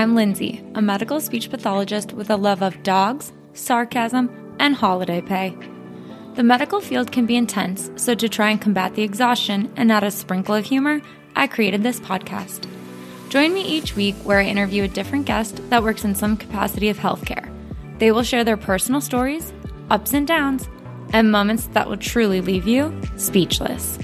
I'm Lindsay, a medical speech pathologist with a love of dogs, sarcasm, and holiday pay. The medical field can be intense, so to try and combat the exhaustion and add a sprinkle of humor, I created this podcast. Join me each week where I interview a different guest that works in some capacity of healthcare. They will share their personal stories, ups and downs, and moments that will truly leave you speechless.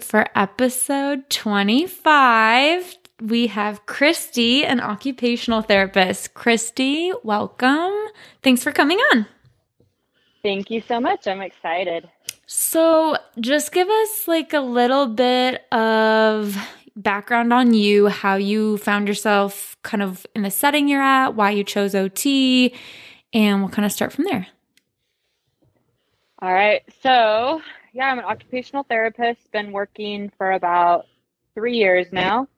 For episode 25, we have Christy, an occupational therapist. Christy, welcome. Thanks for coming on. Thank you so much. I'm excited. So, just give us like a little bit of background on you, how you found yourself kind of in the setting you're at, why you chose OT, and we'll kind of start from there. All right. So, yeah, I'm an occupational therapist, been working for about three years now,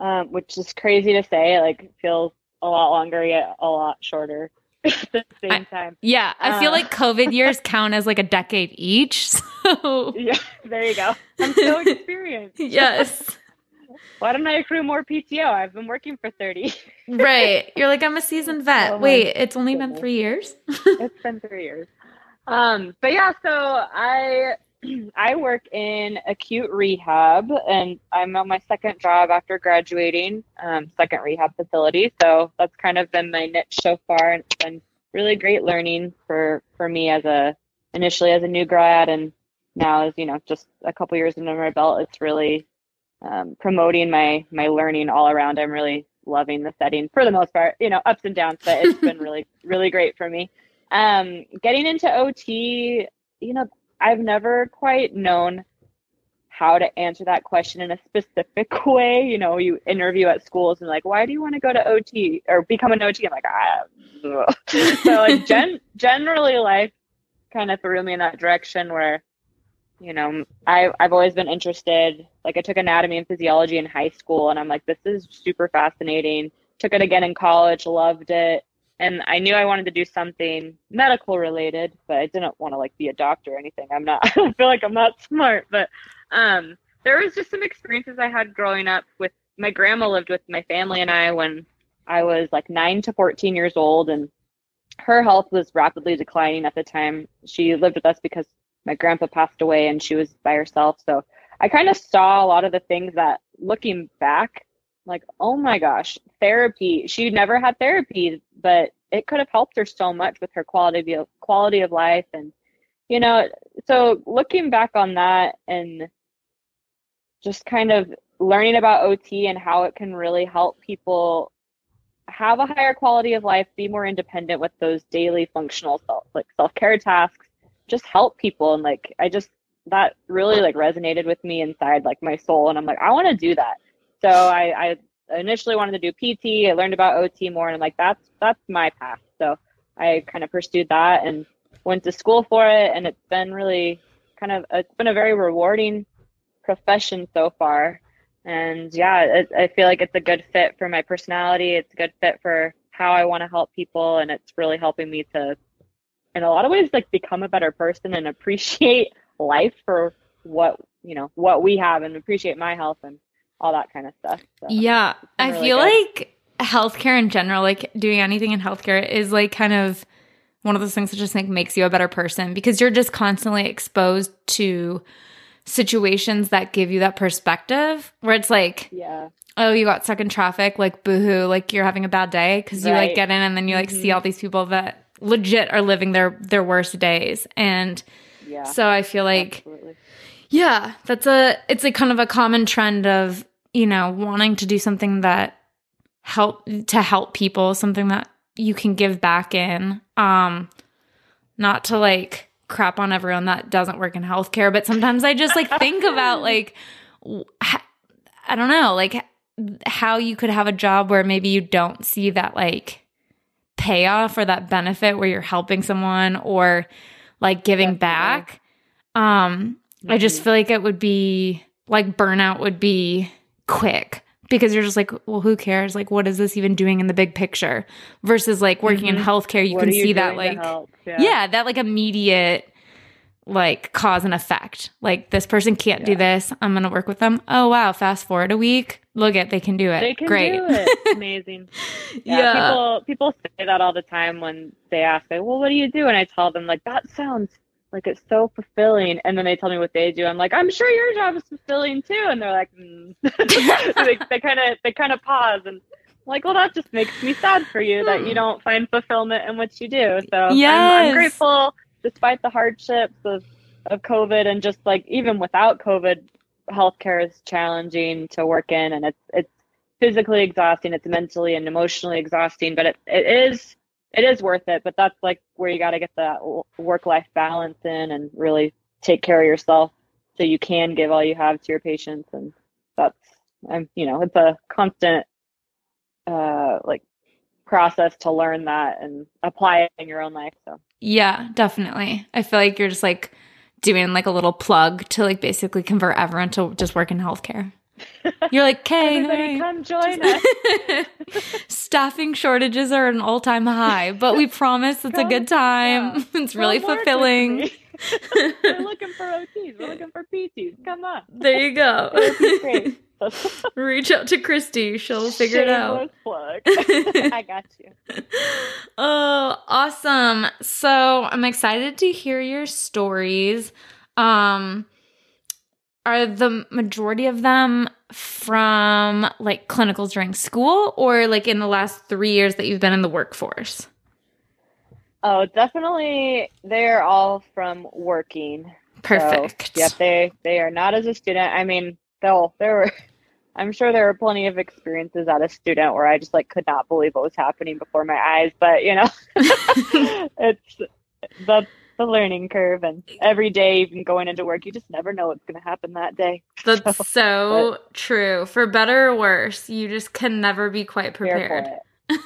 um, which is crazy to say. Like, feels a lot longer, yet a lot shorter at the same I- time. Yeah, I feel Uh. like COVID years count as like a decade each. So, Yeah, there you go. I'm so experienced. yes. Why don't I accrue more PTO? I've been working for 30. Right. You're like, I'm a seasoned vet. Oh Wait, it's only been three years? it's been three years. Um, but yeah, so I I work in acute rehab, and I'm on my second job after graduating, um, second rehab facility. So that's kind of been my niche so far, and it's been really great learning for for me as a initially as a new grad, and now as you know just a couple years under my belt. It's really um, promoting my my learning all around. I'm really loving the setting for the most part. You know, ups and downs, but it's been really really great for me. Um, getting into OT, you know, I've never quite known how to answer that question in a specific way. You know, you interview at schools and like, why do you want to go to OT or become an OT? I'm like, ah. so like gen- generally life kind of threw me in that direction where, you know, I, I've always been interested. Like I took anatomy and physiology in high school and I'm like, this is super fascinating. Took it again in college, loved it and I knew I wanted to do something medical related, but I didn't want to like be a doctor or anything. I'm not. I feel like I'm not smart, but um, there was just some experiences I had growing up with my grandma lived with my family and I when I was like nine to 14 years old, and her health was rapidly declining at the time. She lived with us because my grandpa passed away and she was by herself. So I kind of saw a lot of the things that looking back like oh my gosh therapy. She never had therapy but it could have helped her so much with her quality of quality of life and you know so looking back on that and just kind of learning about OT and how it can really help people have a higher quality of life be more independent with those daily functional self like self-care tasks just help people. And like I just that really like resonated with me inside like my soul. And I'm like I want to do that so I, I initially wanted to do PT. I learned about OT more, and I'm like, that's that's my path. So I kind of pursued that and went to school for it, and it's been really kind of it's been a very rewarding profession so far. And yeah, it, I feel like it's a good fit for my personality. It's a good fit for how I want to help people, and it's really helping me to, in a lot of ways, like become a better person and appreciate life for what you know what we have, and appreciate my health and all that kind of stuff. So. Yeah. been I feel good. like healthcare in general, like doing anything in healthcare is like kind of one of those things that just like makes you a better person because you're just constantly exposed to situations that give you that perspective where it's like, Yeah. oh, you got stuck in traffic, like boohoo, like you're having a bad day because you like get in and then you like see Mhm. all these people that legit are living their their worst days. And Yeah. so I feel like absolutely. yeah, that's a it's like kind of a common trend of, you know, wanting to do something that help to help people, something that you can give back in. Um not to like crap on everyone that doesn't work in healthcare, but sometimes I just like think about like I don't know, like how you could have a job where maybe you don't see that like payoff or that benefit where you're helping someone or like giving Definitely. back. Um I just Mhm. feel like it would be like burnout would be quick because you're just like, well, who cares? Like, what is this even doing in the big picture? Versus like working in Mhm. healthcare, you What can are see that like, help? yeah. that like immediate like cause and effect. Like this person can't do this. I'm to work with them. Oh wow, fast forward a week. Look at they can do it. They can Great. do it. Amazing. Yeah, Yeah. People people say that all the time when they ask, like, "Well, what do you do?" And I tell them, like, "That sounds like it's so fulfilling." And then they tell me what they do. I'm like, "I'm sure your job is fulfilling too." And they're like, mm. they kind of they kind of pause and. I'm Like, well, that just makes me sad for you that you don't find fulfillment in what you do. So I'm, I'm grateful, despite the hardships of, of COVID and just like even without COVID, healthcare is challenging to work in, and it's it's physically exhausting it's mentally and emotionally exhausting but it, it is it is worth it but that's like where you got to get that work life balance in and really take care of yourself so you can give all you have to your patients and that's i'm you know it's a constant uh like process to learn that and apply it in your own life so Yeah, definitely. I feel like you're just like doing like a little plug to like basically convert everyone to just work in healthcare. You're like, okay, everybody come join us staffing shortages are at an all time high, but we promise it's a good time. yeah. It's really Come with fulfilling. we're looking for ots we're looking for pts come on There you go. Reach out to Christy. She'll figure it out. Plug. I got you. Oh, awesome. So I'm excited to hear your stories. Um are the majority of them from like clinicals during school or like in the last three years that you've been in the workforce? Oh, definitely. They're all from working. So, Perfect. yep, they they are not as a student. I mean, they'll there were. I'm sure there were plenty of experiences as a student where I just like could not believe what was happening before my eyes. But you know, it's that's the learning curve, and every day, even going into work, you just never know what's going to happen that day. That's so true. For better or worse, you just can never be quite prepared.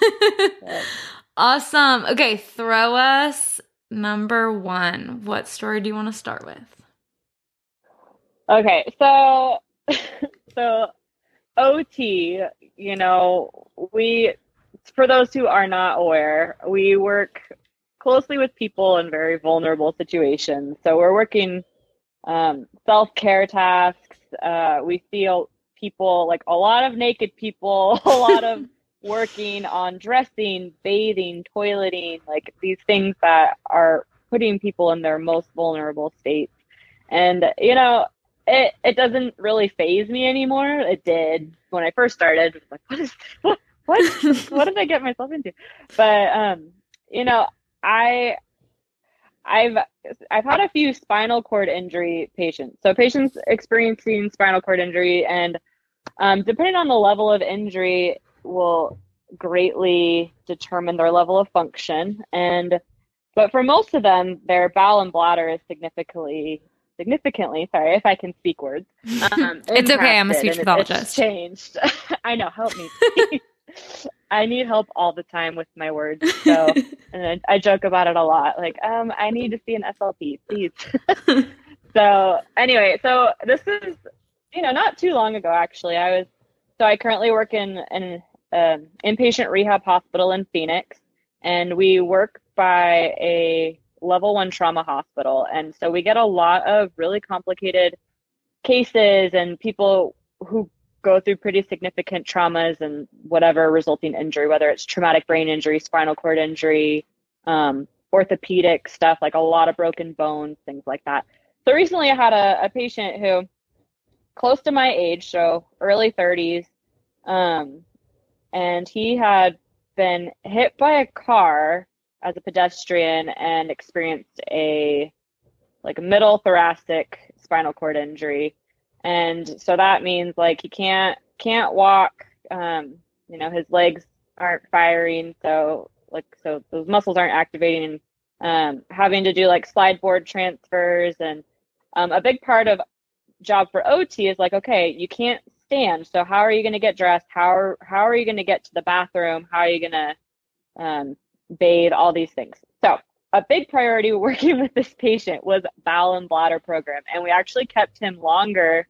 Awesome. Okay, throw us number one. What story do you want to start with? Okay, so so OT, you know, we for those who are not aware, we work closely with people in very vulnerable situations. So we're working um, self-care tasks. Uh, we see people like a lot of naked people, a lot of working on dressing, bathing, toileting, like these things that are putting people in their most vulnerable states. And you know, it it doesn't really faze me anymore. It did when I first started. Like, what is what what what did I get myself into? But um, you know, I I've I've had a few spinal cord injury patients. So patients experiencing spinal cord injury, and um, depending on the level of injury, will greatly determine their level of function. And but for most of them, their bowel and bladder is significantly significantly sorry if I can speak words. Um, It's okay, I'm a speech pathologist. It's changed. I know. Help me. I need help all the time with my words. So, and I, I joke about it a lot. Like, um, I need to see an SLP, please. so, anyway, so this is, you know, not too long ago actually. I was, so I currently work in an um, inpatient rehab hospital in Phoenix, and we work by a level one trauma hospital, and so we get a lot of really complicated cases and people who go through pretty significant traumas and whatever resulting injury, whether it's traumatic brain injury, spinal cord injury, um, orthopedic stuff, like a lot of broken bones, things like that. So recently I had a, a patient who close to my age, so early 30s, um, and he had been hit by a car as a pedestrian and experienced a like middle thoracic spinal cord injury and so that means like he can't can't walk um you know his legs aren't firing so like so those muscles aren't activating. And um having to do like slide board transfers and um, a big part of job for ot is like okay you can't stand so how are you going to get dressed? How are how are you going to get to the bathroom? How are you going to um, bathe? All these things. So a big priority working with this patient was bowel and bladder program and we actually kept him longer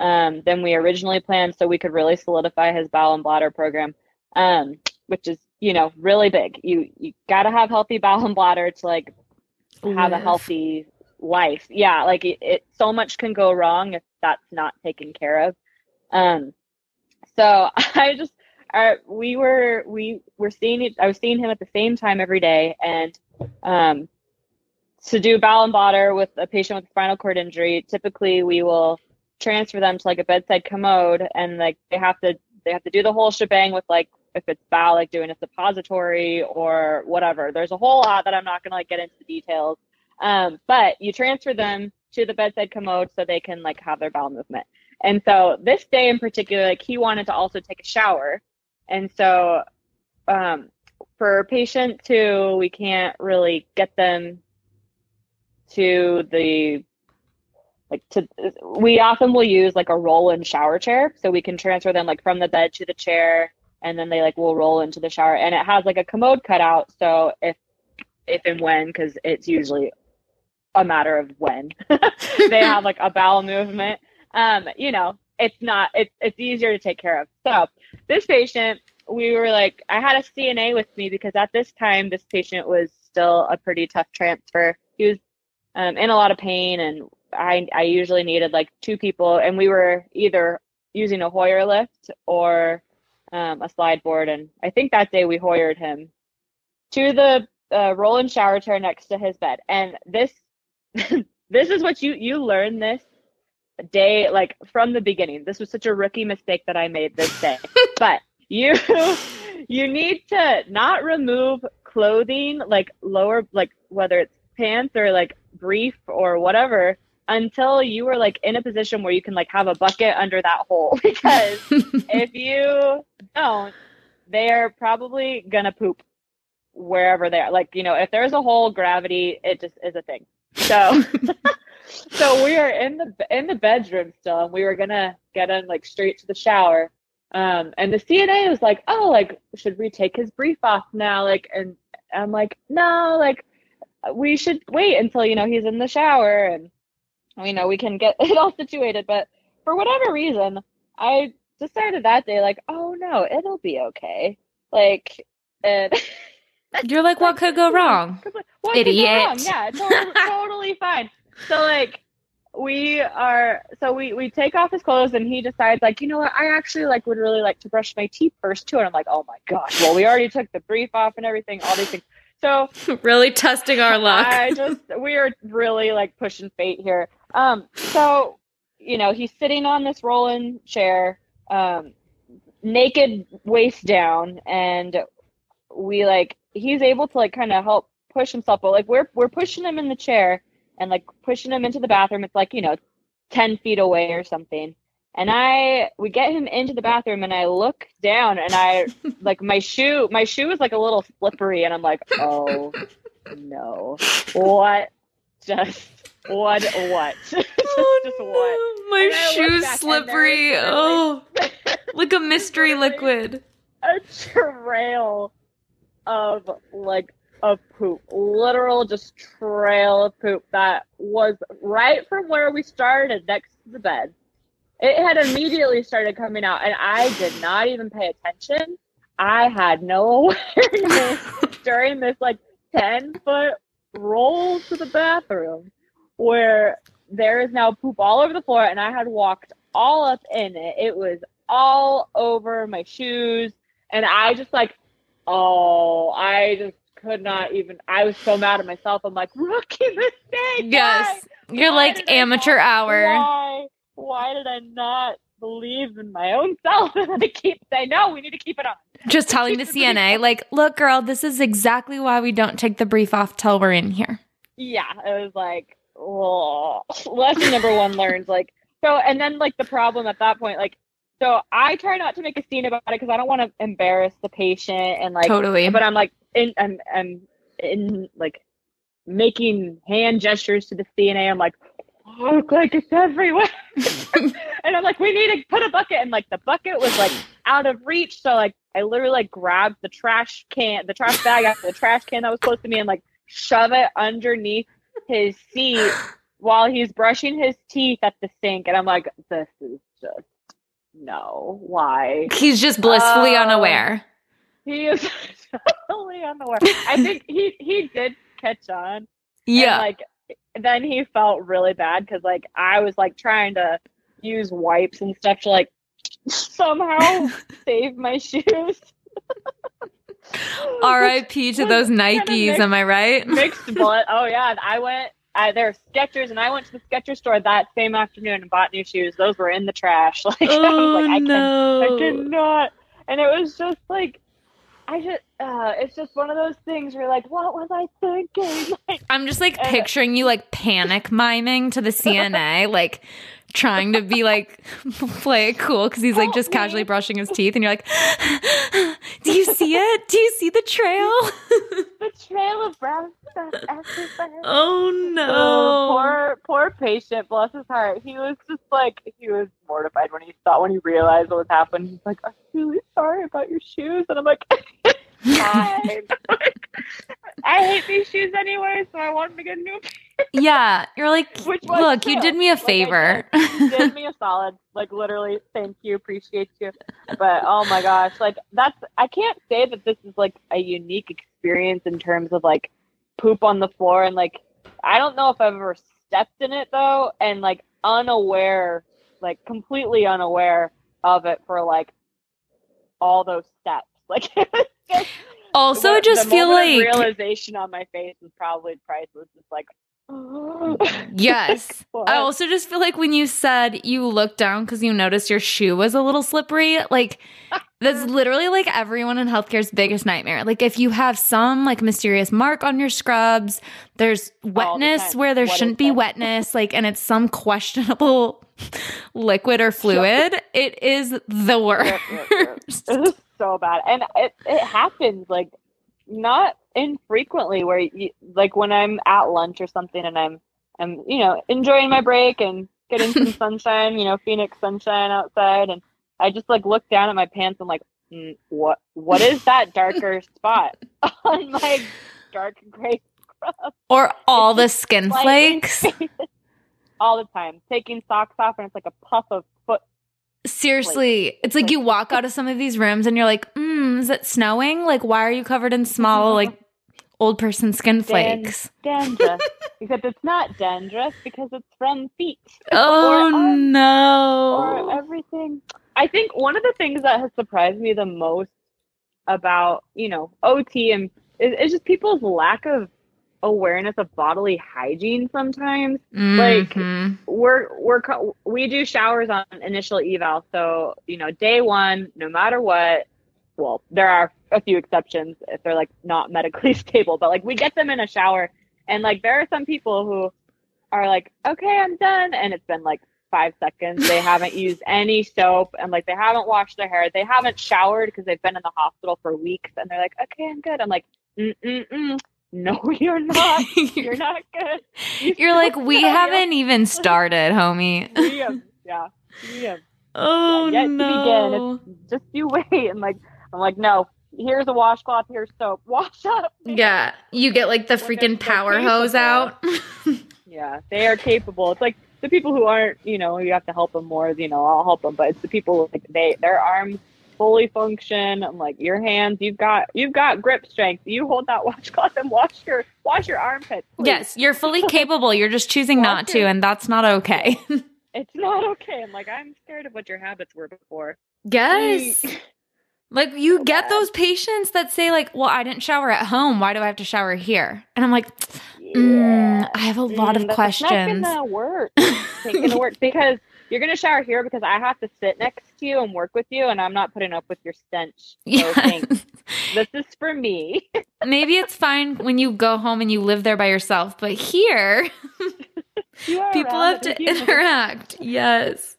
um, than we originally planned so we could really solidify his bowel and bladder program um, which is you know really big you you got to have healthy bowel and bladder to like have a healthy life. Yeah, like it, it, so much can go wrong if that's not taken care of. Um, so I just uh, we were we were seeing it. I was seeing him at the same time every day, and um, to do bowel and bladder with a patient with spinal cord injury, typically we will transfer them to like a bedside commode, and like they have to they have to do the whole shebang with like if it's bowel, like doing a suppository or whatever. There's a whole lot that I'm not gonna like get into the details. Um, but you transfer them to the bedside commode so they can like have their bowel movement. And so this day in particular, like he wanted to also take a shower. And so um, for patients who we can't really get them to the like to we often will use like a roll in shower chair so we can transfer them like from the bed to the chair and then they like will roll into the shower. And it has like a commode cutout so if if and when because it's usually a matter of when they have like a bowel movement. Um you know it's not it's it's easier to take care of. So this patient we were like i had a cna with me because at this time this patient was still a pretty tough transfer. He was um, in a lot of pain and I, I usually needed like two people and we were either using a hoyer lift or um, a slide board and i think that day we hoyered him to the uh, roll and shower chair next to his bed and this this is what you you learn this day like from the beginning. This was such a rookie mistake that i made this day but you you need to not remove clothing like lower like whether it's pants or like brief or whatever until you are like in a position where you can like have a bucket under that hole. Because if you don't they're probably gonna poop wherever they are. Like you know if there's a hole gravity it just is a thing. So so we are in the in the bedroom still and we were gonna get in like straight to the shower. Um and the cna was like oh like should we take his brief off now? Like and i'm like no like we should wait until you know he's in the shower and you know we can get it all situated but for whatever reason i decided that day like oh no it'll be okay like and You're like, what could go wrong? what could go Idiot. wrong? yeah totally, totally fine so like we are so we we take off his clothes and he decides like you know what i actually like would really like to brush my teeth first too and i'm like oh my gosh well we already took the brief off and everything all these things so really testing our luck. I just we are really like pushing fate here. Um, so you know he's sitting on this rolling chair, um, naked waist down, and we like he's able to like kind of help push himself, but like we're we're pushing him in the chair and like pushing him into the bathroom. It's like you know ten feet away or something. And I we get him into the bathroom and I look down and I like my shoe my shoe is like a little slippery and I'm like, oh no. What just what what? just, Oh, just no. what? My I look shoe's slippery. Oh, like a mystery liquid. a trail of like of poop, literal just trail of poop that was right from where we started next to the bed. It had immediately started coming out, and I did not even pay attention. I had no awareness during this like 10 foot roll to the bathroom where there is now poop all over the floor, and I had walked all up in it. It was all over my shoes, and I just like, oh, I just could not even. I was so mad at myself. I'm like, rookie mistake. Yes. You're Why like amateur not- hour. Why? Why did I not believe in my own self? And I keep saying, no, we need to keep it on. Just telling the CNA, like, look, girl, this is exactly why we don't take the brief off till we're in here. Yeah, it was like, oh, lesson number one learned. Like, so, and then like the problem at that point, like, so I try not to make a scene about it because I don't want to embarrass the patient and like, Totally. but I'm like, in, I'm, I'm in like making hand gestures to the CNA. I'm like, oh, look like it's everywhere. and I'm like, we need to put a bucket. And like the bucket was like out of reach. So like I literally like grabbed the trash can, the trash bag out of the trash can that was close to me and like shove it underneath his seat while he's brushing his teeth at the sink. And I'm like, this is just no, why? He's just blissfully Oh. unaware. He is totally unaware. I think he he did catch on. And, Yeah. like then he felt really bad because like I was like trying to use wipes and stuff to like somehow save my shoes. R.I.P. to those Nikes. mixed- Am I right? Mixed blood. Oh yeah, and I went. I, there are Skechers, and I went to the Skechers store that same afternoon and bought new shoes. Those were in the trash. Like I was Oh like, I can no! I cannot. And it was just like, I just, uh, it's just one of those things where you're like, what was I thinking? Like, I'm just like picturing you like panic miming to the CNA, like trying to be like play it cool because he's like just casually brushing his teeth, and you're like, "Do you see it? Do you see the trail?" the trail of brown stuff everywhere. oh no! Oh, poor, poor patient. Bless his heart. He was just like, he was mortified when he saw, when he realized what was happening. He's like, I'm really sorry about your shoes. And I'm like. I hate these shoes anyway, so I wanted to get a new. Yeah, you're like, Which look, you did me a favor. You did me a solid. Like literally, thank you, appreciate you. But oh my gosh, like that's I can't say that this is like a unique experience in terms of like poop on the floor and like I don't know if I've ever stepped in it though and like unaware, like completely unaware of it for like all those steps. Like it was just also, the- just the feel like realization on my face is probably priceless. It's like yes. I also just feel like when you said you looked down because you noticed your shoe was a little slippery, like that's literally like everyone in healthcare's biggest nightmare. Like if you have some like mysterious mark on your scrubs, there's wetness time. where there What shouldn't be that? wetness, like and it's some questionable liquid or fluid. It is the Yep, yep, yep. worst. It so bad, and it it happens like not infrequently where you, like when I'm at lunch or something, and I'm I'm you know enjoying my break and getting some sunshine, you know Phoenix sunshine outside, and I just like look down at my pants and like mm, what what is that darker spot on my dark gray scrub? Or all the skin flakes. all the time, taking socks off, and it's like a puff of foot. Seriously, it's like you walk out of some of these rooms and you're like, mm, is it snowing? Like, why are you covered in small, like, old person skin Dan- flakes? dandruff. Except it's not dandruff because it's from feet. Oh, or no. Or everything. I think one of the things that has surprised me the most about, you know, OT and is, is just people's lack of awareness of bodily hygiene sometimes. like- Mhm. We're we're we do showers on initial eval, so you know, day one, no matter what, well, there are a few exceptions if they're like not medically stable, but like we get them in a shower and like there are some people who are like, okay, I'm done. And it's been like five seconds. They haven't used any soap and like they haven't washed their hair. They haven't showered because they've been in the hospital for weeks and they're like, okay, I'm good. I'm like, mm mm mm. No, you're not. You're not good. You You're like, we haven't even started, homie. We have, yeah, we have Oh, yet to begin. It's just you wait. And like, I'm like, no, here's a washcloth, here's soap. Wash up. Yeah, you get like the freaking power hose out. Yeah, they are capable. It's like the people who aren't, you know, you have to help them more. You know, I'll help them, but it's the people like they their arms fully function. I'm like your hands. You've got you've got grip strength. You hold that washcloth and wash your wash your armpits. please. yes, you're fully capable. You're just choosing not to, and that's not okay. it's not okay. I'm like I'm scared of what your habits were before. yes. Like you So get bad. those patients that say like, "Well, I didn't shower at home. Why do I have to shower here?" And I'm like, Yeah. mm, "I have a lot Mm, of questions." Not gonna work. It's not gonna work because you're gonna shower here because I have to sit next to you and work with you, and I'm not putting up with your stench. So Yeah. thanks. This is for me. Maybe it's fine when you go home and you live there by yourself, but here people have to humans. interact. Yes.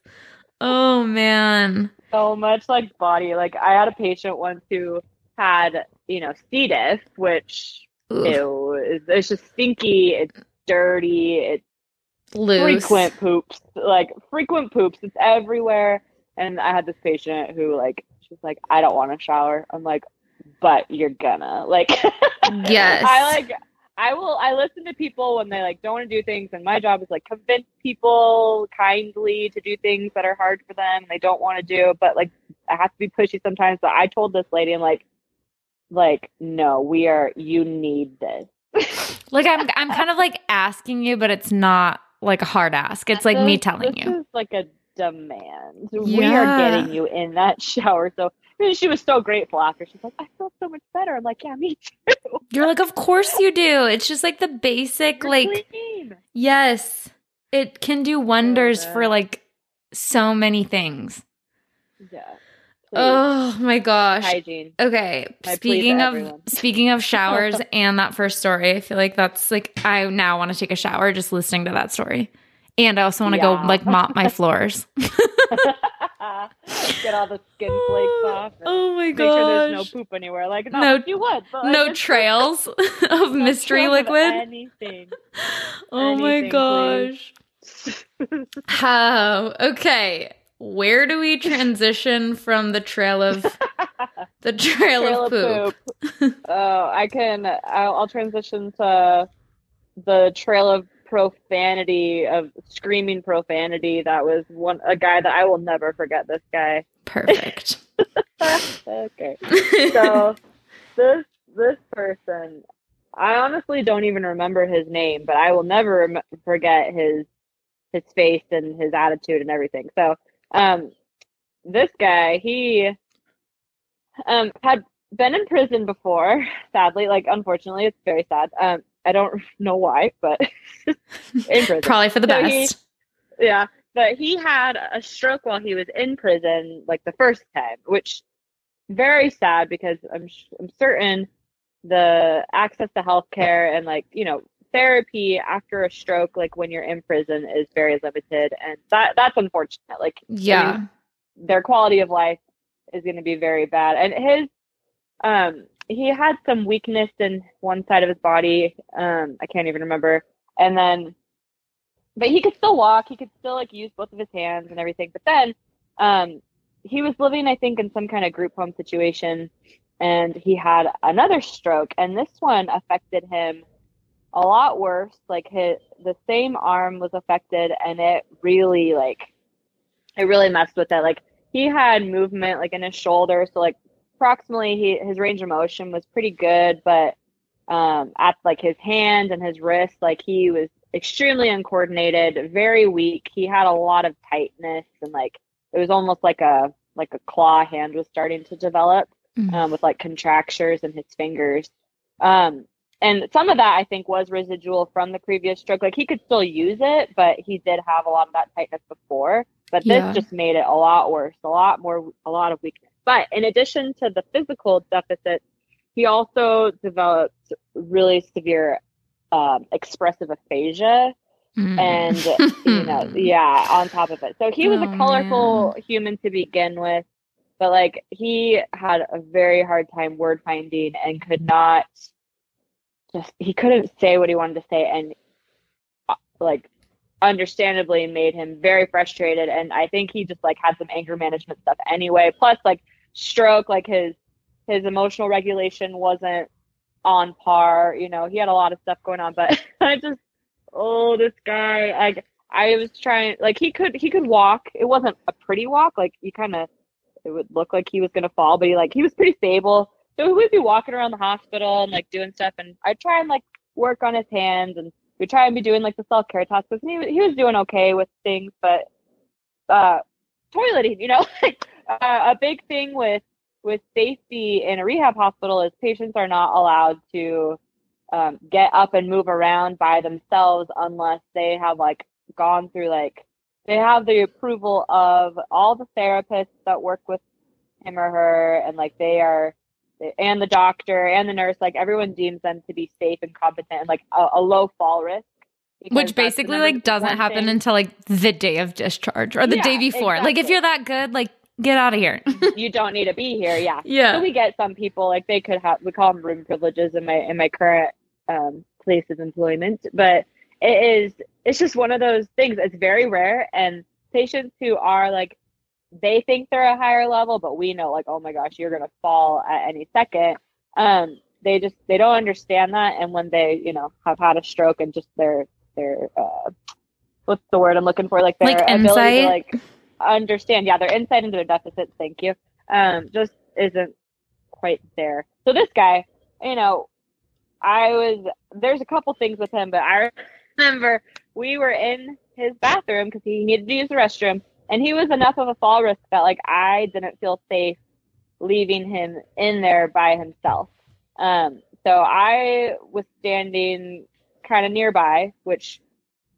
Oh man. so much like body. Like I had a patient once who had, you know, C. diff, which Oof. ew, is it's just stinky, it's dirty, it's Loose. frequent poops, like frequent poops. It's everywhere. And I had this patient who like she's like, I don't want to shower. I'm like, but you're gonna like Yes. I like I will I listen to people when they like don't want to do things and my job is like convince people kindly to do things that are hard for them and they don't want to do but like I have to be pushy sometimes but I told this lady I'm like like no we are you need this like I'm I'm kind of like asking you, but it's not like a hard ask. It's like this, me telling this you. is like a demand. We are getting you in that shower. So I mean, she was so grateful after. She's like, I feel so much better. I'm like, yeah, me too. You're like, of course you do. It's just like the basic, You're like clean. yes, it can do wonders for like so many things. Yeah. Please. Oh my gosh. Hygiene. Okay. Plea speaking of speaking of showers and that first story, I feel like that's like I now want to take a shower just listening to that story. And I also want to Yeah. go like mop my floors. Get all the skin flakes off. Oh my Make sure there's no poop anywhere. Like, no, No- you would. But like, No trails of mystery liquid. Anything. Oh my gosh. How? Okay. Where do we transition from the trail of the trail, Trail of of poop? Oh, I can. I'll, I'll transition to the trail of profanity of screaming profanity. That was one a guy that I will never forget. This guy. Perfect. okay. So this this person, I honestly don't even remember his name, but I will never rem- forget his his face and his attitude and everything. So, um, this guy, he um had been in prison before. Sadly, like unfortunately, it's very sad. Um, I don't know why, but in prison. Probably for the So he- best. Yeah, but he had a stroke while he was in prison, like the first time, which very sad because I'm I'm certain the access to healthcare and like you know therapy after a stroke, like when you're in prison, is very limited, and that that's unfortunate. Like yeah. their quality of life is going to be very bad. And his, um, he had some weakness in one side of his body. Um, I can't even remember. And then, but he could still walk. He could still like use both of his hands and everything. But then, um, he was living, I think, in some kind of group home situation, and he had another stroke. And this one affected him a lot worse. Like his the same arm was affected, and it really like it really messed with it. Like he had movement like in his shoulder, so like approximately he his range of motion was pretty good, but um at like his hand and his wrist, like he was extremely uncoordinated, very weak. He had a lot of tightness and like it was almost like a like a claw hand was starting to develop Mhm. um, with like contractures in his fingers. Um, and some of that I think was residual from the previous stroke. Like he could still use it, but he did have a lot of that tightness before. But this Yeah. just made it a lot worse, a lot more, a lot of weakness. But in addition to the physical deficit, he also developed really severe um, expressive aphasia Mm. and you know yeah on top of it so he was Oh, a colorful human to begin with but like he had a very hard time word finding and could not just he couldn't say what he wanted to say and uh, like understandably made him very frustrated and i think he just like had some anger management stuff anyway. Plus like stroke like his his emotional regulation wasn't on par you know he had a lot of stuff going on but i just oh this guy i i was trying like he could he could walk. It wasn't a pretty walk like he kind of it would look like he was gonna fall but he like he was pretty stable so would be walking around the hospital and like doing stuff and i'd try and like work on his hands and we try and be doing like the self-care tasks and he, he was doing okay with things but uh toileting you know? Uh, a big thing with with safety in a rehab hospital is patients are not allowed to um, get up and move around by themselves unless they have like gone through like they have the approval of all the therapists that work with him or her and like they are and the doctor and the nurse like everyone deems them to be safe and competent and like a, a low fall risk Which basically like doesn't happen thing. until like the day of discharge or the Yeah, day before. Like if you're that good, like get out of here. you don't need to be here yeah So yeah. we get some people like they could have we call them room privileges in my in my current um, place of employment, but it is it's just one of those things. It's very rare, and patients who are like they think they're a higher level, but we know like oh my gosh, you're gonna fall at any second. Um, they just they don't understand that, and when they you know have had a stroke and just their their uh, what's the word I'm looking for? Like their Like ability to like understand. Yeah their insight into their deficits. Thank you. Um just isn't quite there. So this guy you know I was there's a couple things with him, but I remember we were in his bathroom because he needed to use the restroom, and he was enough of a fall risk that like I didn't feel safe leaving him in there by himself. Um, so I was standing kind of nearby, which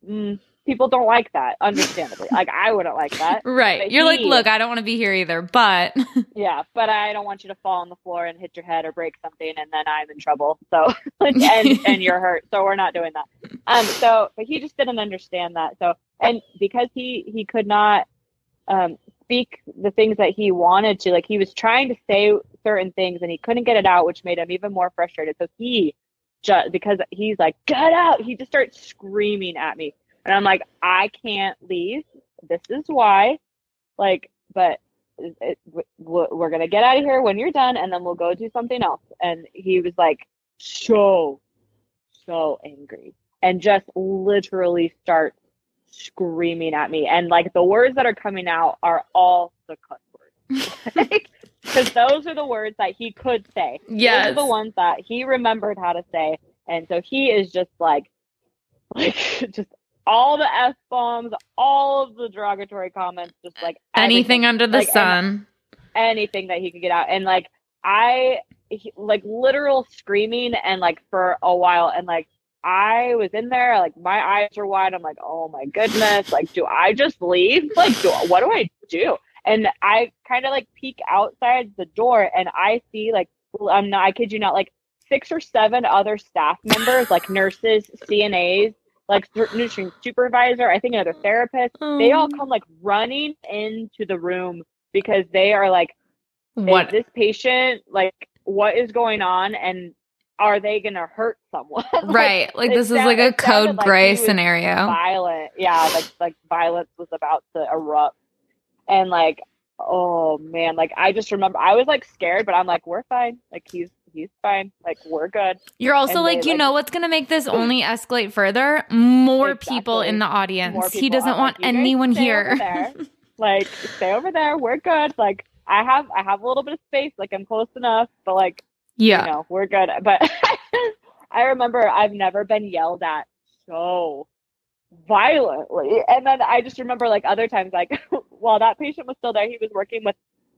mm, people don't like that, understandably. like I wouldn't like that. Right. But You're like, look, I don't want to be here either, but Yeah, but I don't want you to fall on the floor and hit your head or break something, and then I'm in trouble. So and and you're hurt. So we're not doing that. Um. So, but he just didn't understand that. So and because he he could not um speak the things that he wanted to, like he was trying to say certain things and he couldn't get it out, which made him even more frustrated. So he just because he's like, get out, he just starts screaming at me, and I'm like, I can't leave. This is why. Like, but it, it, we're gonna get out of here when you're done, and then we'll go do something else. And he was like, so, so angry, and just literally start screaming at me. And like the words that are coming out are all the cuss words, because those are the words that he could say. Are the ones that he remembered how to say, and so he is just like, like just all the f bombs, all of the derogatory comments, just like Anything under the Like, sun. anything that he could get out and like i he, like literal screaming and like for a while and like i was in there like my eyes were wide. I'm like oh my goodness like do i just leave? Like do what do i do? And i kind of like peek outside the door and i see like i'm not i kid you not like six or seven other staff members like nurses cnas like nutrition supervisor i think another therapist. They all come like running into the room because they are like what? this patient like what is going on? And are they gonna hurt someone? Like, right. Like this is like a code gray was scenario. violent. Yeah like like violence was about to erupt. And like oh man like i just remember i was like scared but i'm like we're fine. Like he's he's fine. Like we're good. You're also and like, they, you like- know what's going to make this only escalate further? More people in the audience. He doesn't I'm want "You anyone here. like stay over there. We're good. Like i have i have a little bit of space. Like i'm close enough but like yeah. you know, we're good. But I remember I've never been yelled at so violently. And then I just remember like other times, like while that patient was still there, he was working with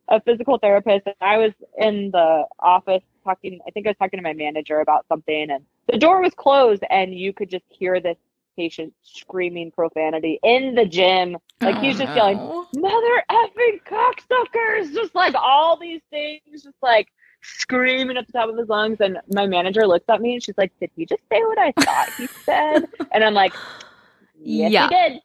a physical therapist, and I was in the office talking. I think I was talking to my manager about something, and the door was closed, and you could just hear this patient screaming profanity in the gym. Like he's Oh, just yelling, oh, mother effing cocksuckers, just like all these things, just like screaming at the top of his lungs. And my manager looks at me and she's like, Did he just say what I thought he said? and I'm like, Yes, Yeah. he did.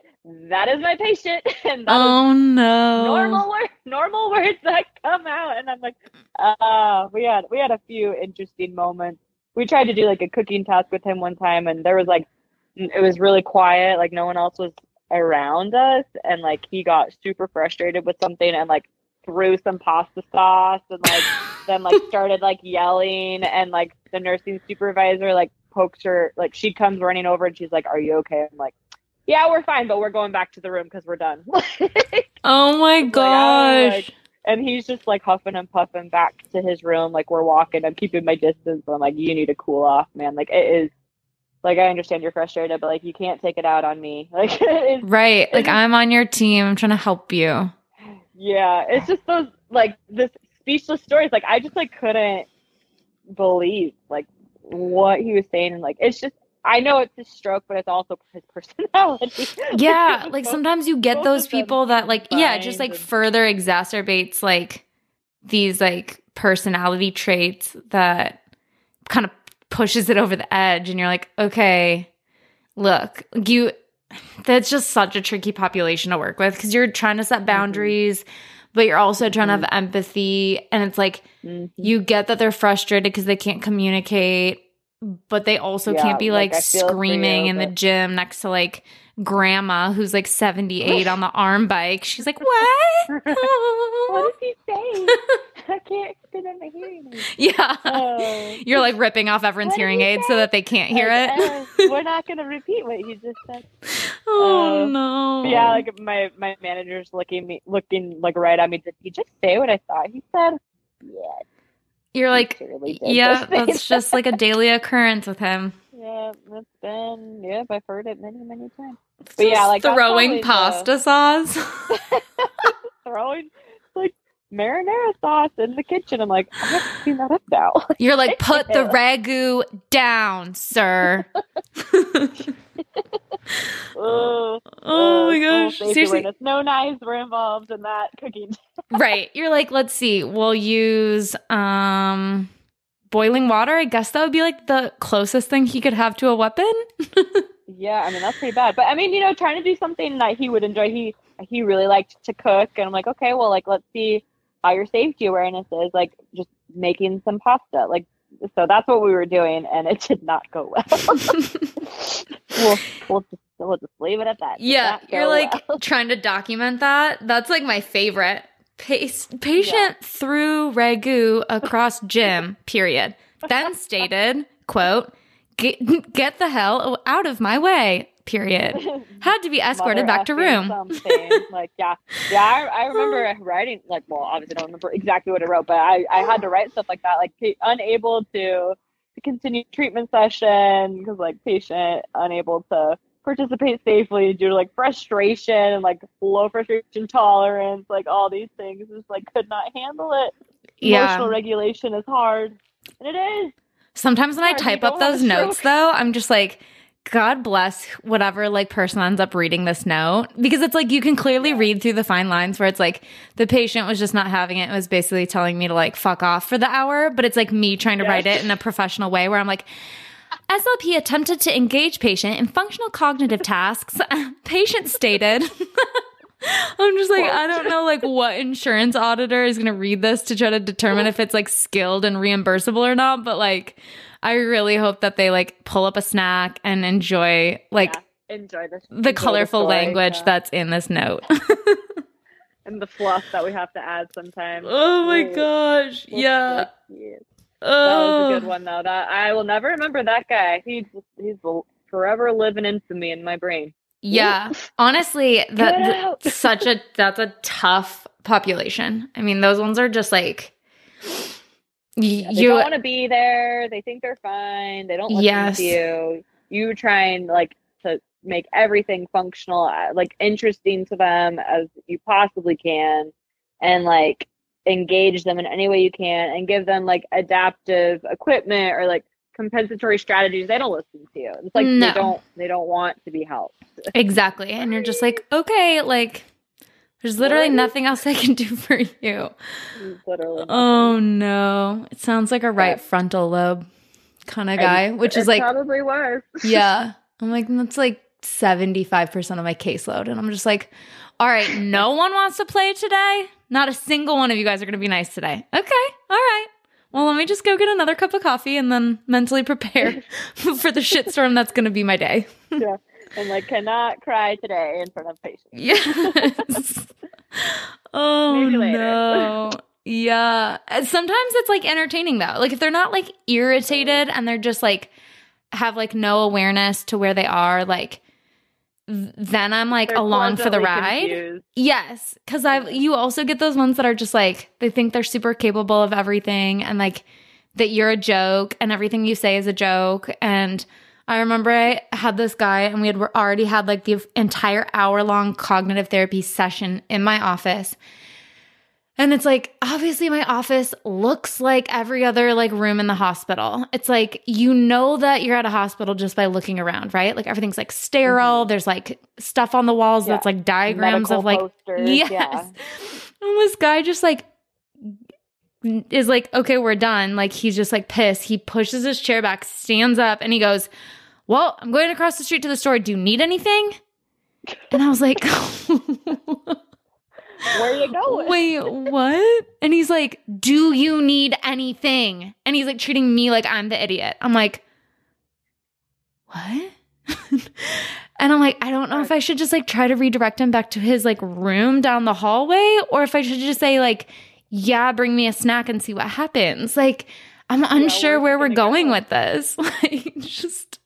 That is my patient. And that Oh no. normal word, normal words that come out. And I'm like, uh, we had we had a few interesting moments. We tried to do like a cooking task with him one time, and there was like, it was really quiet. Like no one else was around us, and like he got super frustrated with something, and like threw some pasta sauce, and like then like started like yelling, and like the nursing supervisor like pokes her, like she comes running over, and she's like, "Are you okay?" I'm like. Yeah, we're fine, but we're going back to the room because we're done. Oh my I'm oh, gosh. like- and he's just like huffing and puffing back to his room. Like we're walking. I'm keeping my distance. But I'm like, you need to cool off, man. Like it is. Like I understand you're frustrated, but like you can't take it out on me. Like right. Like I'm on your team. I'm trying to help you. Yeah, it's just those like this speechless stories. Like I just like couldn't believe like what he was saying, and like it's just. I know it's his stroke, but it's also his personality. Yeah, like sometimes you get those people that like yeah, it just like and- further exacerbates like these like personality traits that kind of pushes it over the edge and you're like, "Okay, look, you that's just such a tricky population to work with cuz you're trying to Mm-hmm. set boundaries, but you're also trying to have empathy and it's like Mhm. you get that they're frustrated because they can't communicate, but they also Yeah, can't be like, like, I feel for screaming you, in the gym next to like grandma who's like 78 on the arm bike. She's like, What? what did he say? I can't in my hearing aid. yeah. Oh. You're like ripping off everyone's hearing he aids so that they can't hear Like, it. uh, we're not gonna repeat what you just said. oh uh, no. Yeah, like my my manager's looking me looking like right at me. Did he just say what I thought he said? Yeah. You're like, yeah, that's just like a daily occurrence with him. yeah, it's been yep. I've heard it many, many times. But But yeah, like, throwing probably the- pasta sauce. Throwing marinara sauce in the kitchen. I'm like, I have to clean that up now. You're like, put the ragu down, sir. oh, oh my gosh. Seriously. awareness. No knives were involved in that cooking. right. You're like, let's see. We'll use um boiling water. I guess that would be like the closest thing he could have to a weapon. Yeah, I mean that's pretty bad. But I mean, you know, trying to do something that he would enjoy. He he really liked to cook, and I'm like, okay, well, like let's see how your safety awareness is. Like just making some pasta. Like so that's what we were doing, and it did not go well. we'll we'll just we'll just leave it at that. Yeah, you're like well. trying to document that. That's like my favorite. Pace, patient threw ragu across gym. Period. Then stated, "quote Get, get the hell out of my way." Period. Had to be escorted back to room. Like yeah, yeah. I, I remember writing like well, obviously I don't remember exactly what I wrote, but I I had to write stuff like that, like unable to to continue treatment session because like patient unable to participate safely due to like frustration and like low frustration tolerance, like all these things, just like could not handle it. Yeah. Emotional regulation is hard, and it is. Sometimes when I type up those notes, though, I'm just like, God bless whatever like person ends up reading this note because it's like you can clearly read through the fine lines where it's like the patient was just not having it. It was basically telling me to like fuck off for the hour, but it's like me trying to Yeah. write it in a professional way where I'm like, SLP attempted to engage patient in functional cognitive tasks. patient stated. I'm just like, I don't know like what insurance auditor is going to read this to try to determine if it's like skilled and reimbursable or not, but like I really hope that they like pull up a snack and enjoy like Yeah. Enjoy this. the colorful story, language yeah. that's in this note. and the fluff that we have to add sometimes. oh my Ooh, gosh. Yeah. cute. That Oh. was a good oh. one though. That I will never remember that guy. He's he's forever living infamy in my brain. Yeah. Honestly, that that's such a that's a tough population. I mean, those ones are just like Yeah, you don't want to be there. They think they're fine. They don't listen Yes. to you. You try and like to make everything functional, uh, like interesting to them as you possibly can, and like engage them in any way you can, and give them like adaptive equipment or like compensatory strategies. They don't listen to you. It's like No. they don't they don't want to be helped. Exactly. And you're just like, okay, like there's literally nothing else I can do for you. Literally. Oh no. It sounds like a right frontal lobe kind of guy, which is like, probably was. yeah. I'm like, that's like 75% of my caseload. And I'm just like, all right, no one wants to play today. Not a single one of you guys are going to be nice today. Okay. All right. Well, let me just go get another cup of coffee and then mentally prepare for the shitstorm that's going to be my day. yeah. And like cannot cry today in front of patients. Yes. oh no. Yeah. Sometimes it's like entertaining though. Like if they're not like irritated and they're just like have like no awareness to where they are, like then I'm like They're along for the ride. confused. Yes, because I've you also get those ones that are just like they think they're super capable of everything and like that you're a joke and everything you say is a joke. And I remember I had this guy and we had already had like the entire hour long cognitive therapy session in my office. And it's like, obviously, my office looks like every other like room in the hospital. It's like, you know that you're at a hospital just by looking around, right? Like everything's like sterile. There's like stuff on the walls Mm-hmm. Yeah. that's like diagrams Medical of like, posters, yes. yeah. And this guy just like is like, okay, we're done. Like he's just like pissed. He pushes his chair back, stands up, and he goes, Well, I'm going across the street to the store. Do you need anything? And I was like, Where are you going? Wait, what? And he's like, Do you need anything? And he's like treating me like I'm the idiot. I'm like, What? and I'm like, I don't know if I should just like try to redirect him back to his like room down the hallway or if I should just say, like, yeah, bring me a snack and see what happens. Like, I'm unsure where's where we're gonna go? with this. Like, just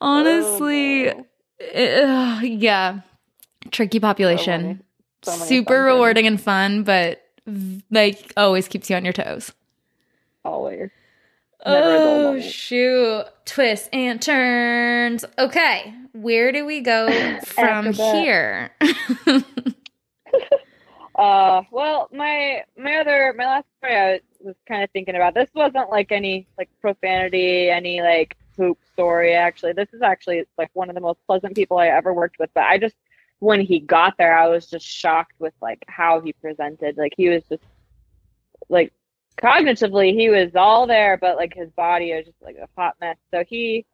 honestly, Oh, uh, yeah, tricky population so super things. rewarding and fun, but like always keeps you on your toes. always. Never Oh shoot. Twists and turns. Okay. Where do we go from here? Uh, well, my my other my last story I was kind of thinking about. This wasn't like any like profanity, any like poop story. Actually, this is actually like one of the most pleasant people I ever worked with. But I just when he got there, I was just shocked with like how he presented. Like he was just like cognitively he was all there, but like his body was just like a hot mess. So he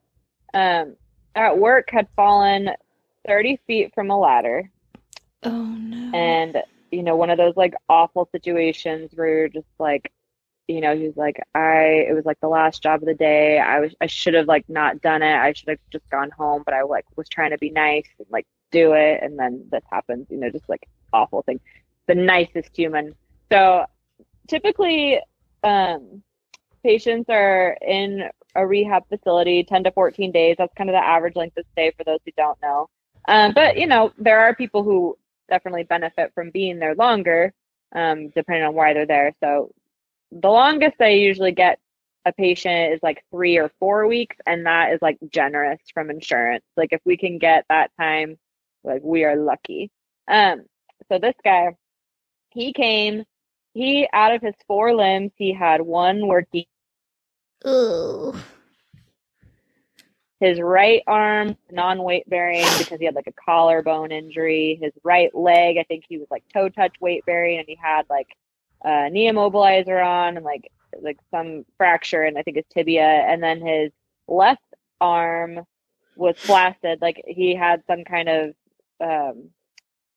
um at work had fallen 30 feet from a ladder oh no. and you know one of those like awful situations where you're just like you know he's like i it was like the last job of the day i was i should have like not done it i should have just gone home but i like was trying to be nice and like do it and then this happens you know just like awful thing the nicest human so typically um patients are in a rehab facility 10 to 14 days that's kind of the average length of stay for those who don't know um, but you know there are people who definitely benefit from being there longer, um, depending on why they're there. So the longest I usually get a patient is like three or four weeks, and that is like generous from insurance. Like if we can get that time, like we are lucky. Um, so this guy, he came, he out of his four limbs, he had one working. Ooh. His right arm non-weight bearing because he had like a collarbone injury. His right leg, I think he was like toe touch weight bearing, and he had like a knee immobilizer on and like like some fracture and I think his tibia. And then his left arm was flaccid, like he had some kind of um,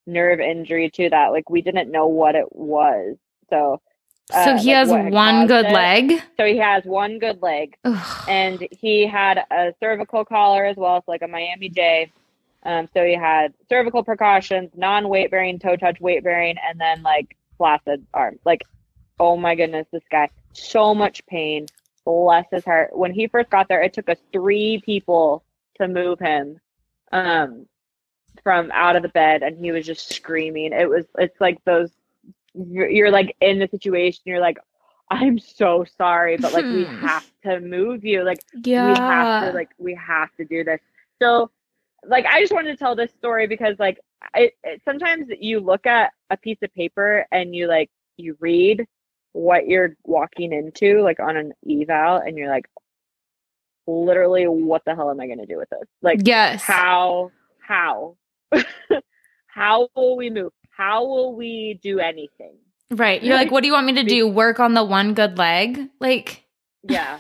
nerve injury to that. Like we didn't know what it was. So So uh, he like has one good it. leg. So he has one good leg Ugh. and he had a cervical collar as well, so like a Miami J. Um, so he had cervical precautions, non-weight bearing, toe touch weight bearing, and then like flaccid arm. Like, oh my goodness, this guy, so much pain. Bless his heart. When he first got there, it took us three people to move him um, from out of the bed, and he was just screaming. It was, it's like those. You're, you're like in the situation. You're like, I'm so sorry, but like we Hmm. have to move you. Like yeah. we have to like we have to do this so like i just wanted to tell this story because like it, it sometimes you look at a piece of paper and you like you read what you're walking into like on an eval and you're like literally what the hell am i going to do with this like yes. how how how will we move how will we do anything Right. You're like, what do you want me to do? Work on the one good leg? Like, yeah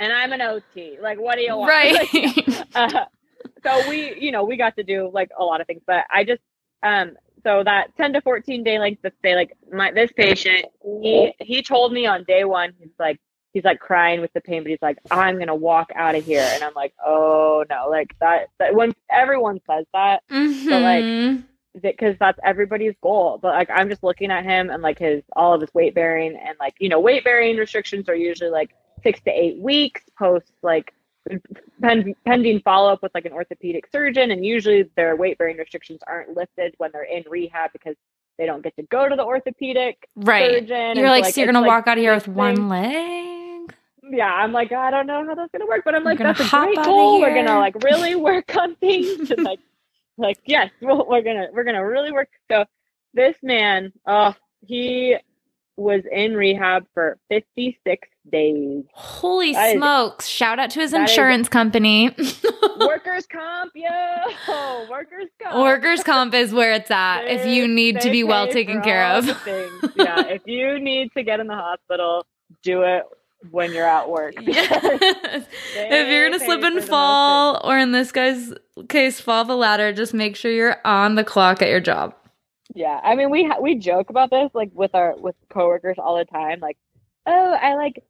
and i'm an ot like what do you want right. uh, so we you know we got to do like a lot of things but i just um so that 10 to 14 day length of stay like my this patient he he told me on day one he's like he's like crying with the pain but he's like i'm gonna walk out of here and i'm like oh no like that, that when everyone says that like, Mhm. because that's everybody's goal. But like I'm just looking at him and like his all of his weight bearing and like you know weight bearing restrictions are usually like six to eight weeks post like pen, pending follow up with like an orthopedic surgeon, and usually their weight bearing restrictions aren't lifted when they're in rehab because they don't get to go to the orthopedic right. surgeon. You're and like, so you're gonna like, walk out of here with one leg. yeah, I'm like, I don't know how that's gonna work, but I'm like, that's a great goal. We're gonna like really work on things and like, like yes, well, we're gonna we're gonna really work. So this man, oh, he was in rehab for 56 days. Holy is- smokes! Shout out to his that is- insurance company. Workers comp, yo, workers comp. Workers' comp is where it's at if you need to be well taken care of. Yeah, if you need to get in the hospital, do it when you're at work. Yes. if you're gonna slip and for the most fall, or in this guy's case, fall the ladder, just make sure you're on the clock at your job. Yeah, I mean, we ha- we joke about this like with our with coworkers all the time. Like, oh, I like,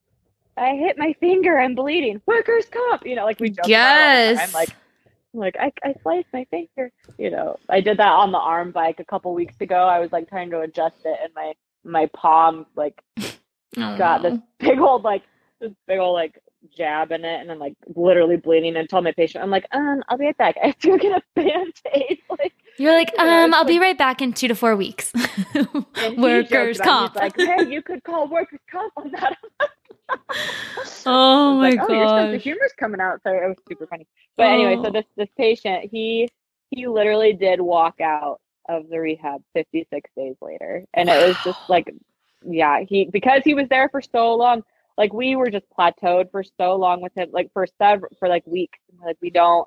I hit my finger, I'm bleeding. Workers comp, you know, like we joke. Yes. I'm like, like I I sliced my finger. You know, I did that on the arm bike a couple weeks ago. I was like trying to adjust it, and my my palm like Oh, got this big old like this big old like jab in it, and I'm like literally bleeding. And told my patient, I'm like, um, I'll be right back. I have to go get a band aid. Like. You're like, um, I'll be right back in two to four weeks. Workers' joked about it. comp. Like, hey, you could call workers' comp on that. oh my like, god! oh, your sense of humor's coming out. So it was super funny. But anyway, so Oh. this this patient, he he literally did walk out of the rehab 56 days later, and it was just like, yeah, he because he was there for so long. Like we were just plateaued for so long with him, like for several for like weeks. Like we don't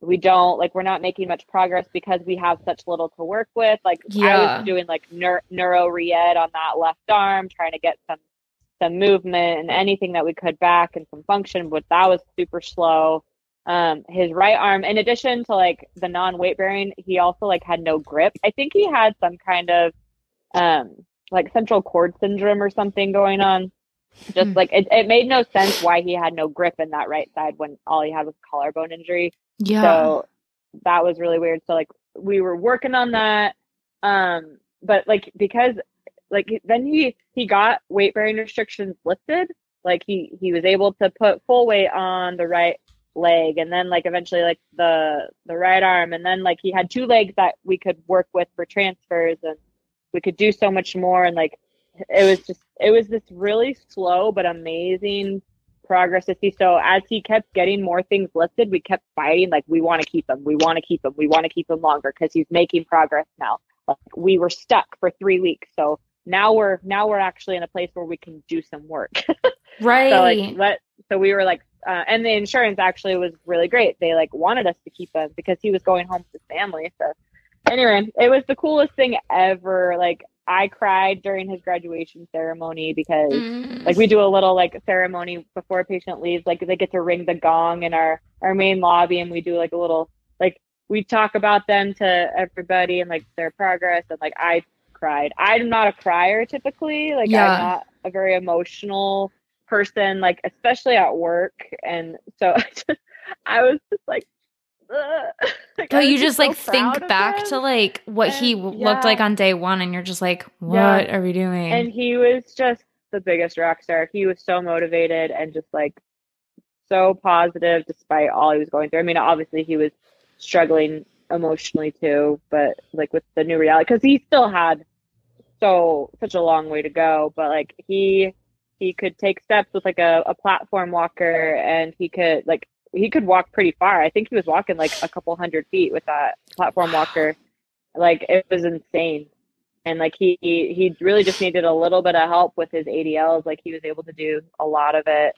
we don't like we're not making much progress because we have such little to work with. Like I was doing like neur- neuro re-ed on that left arm, trying to get some some movement and anything that we could back and some function, but that was super slow. Um, his right arm, in addition to like the non-weight bearing, he also like had no grip. I think he had some kind of um like central cord syndrome or something going on. Just Hmm. like it, it made no sense why he had no grip in that right side when all he had was collarbone injury. yeah. So that was really weird. So like we were working on that. Um, but like because like then he he got weight bearing restrictions lifted. Like he he was able to put full weight on the right leg and then like eventually like the the right arm and then like he had two legs that we could work with for transfers and we could do so much more and like it was just it was this really slow but amazing progress to see. So as he kept getting more things lifted, we kept fighting. Like we want to keep him, we want to keep him, we want to keep him longer because he's making progress now. Like we were stuck for three weeks, so now we're now we're actually in a place where we can do some work. right. so like let so we were like, uh, and the insurance actually was really great. They like wanted us to keep him because he was going home with his family. So anyway, it was the coolest thing ever. Like I cried during his graduation ceremony because Mm. like we do a little like ceremony before a patient leaves like they get to ring the gong in our our main lobby and we do like a little like we talk about them to everybody and like their progress and like i cried i'm not a crier typically like Yeah. i'm not a very emotional person like especially at work and so i was just like. Like, was you just so like think back to like what he And- w looked like on day one, and you're just like, what Yeah. are we doing? and he was just the biggest rock star. He was so motivated and just like so positive despite all he was going through. I mean, obviously he was struggling emotionally too, but like with the new reality, because he still had so such a long way to go. But like he he could take steps with like a, a platform walker, and he could like he could walk pretty far. I think he was walking like a couple hundred feet with that platform walker. Like it was insane and like he he really just needed a little bit of help with his ADLs. Like he was able to do a lot of it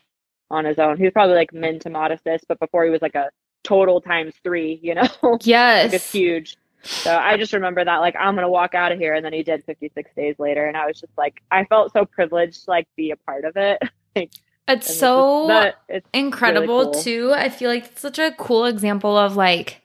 on his own. He was probably like min to mod assist, but before he was like a total times three, you know, like yes. it's huge. So I just remember that like I'm gonna walk out of here, and then he did 56 days later, and I was just like I felt so privileged to like be a part of it. like, It's so it's incredible cool. too. I feel like it's such a cool example of like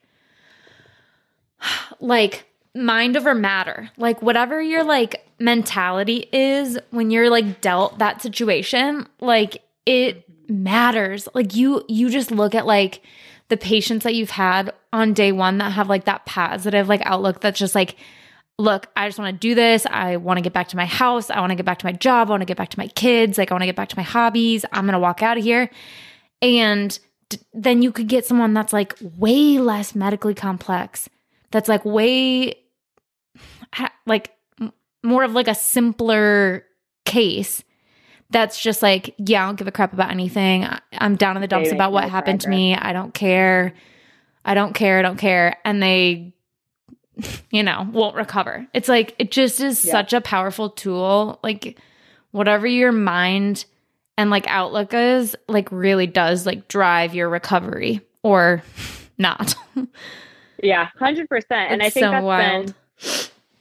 like mind over matter. Like whatever your like mentality is when you're like dealt that situation, like it mm-hmm. matters. Like you you just look at like the patients that you've had on day 1 that have like that positive like outlook that's just like look, I just want to do this. I want to get back to my house. I want to get back to my job. I want to get back to my kids. Like, I want to get back to my hobbies. I'm going to walk out of here. And d- then you could get someone that's like way less medically complex, that's like way, like more of like a simpler case. That's just like, yeah, I don't give a crap about anything. I'm down in the dumps about what happened to me. I don't care. I don't care. I don't care. And they you know, won't recover. It's like it just is Yeah. such a powerful tool. Like whatever your mind and like outlook is, like really does like drive your recovery or not. Yeah, hundred percent. And I think so that's wild. been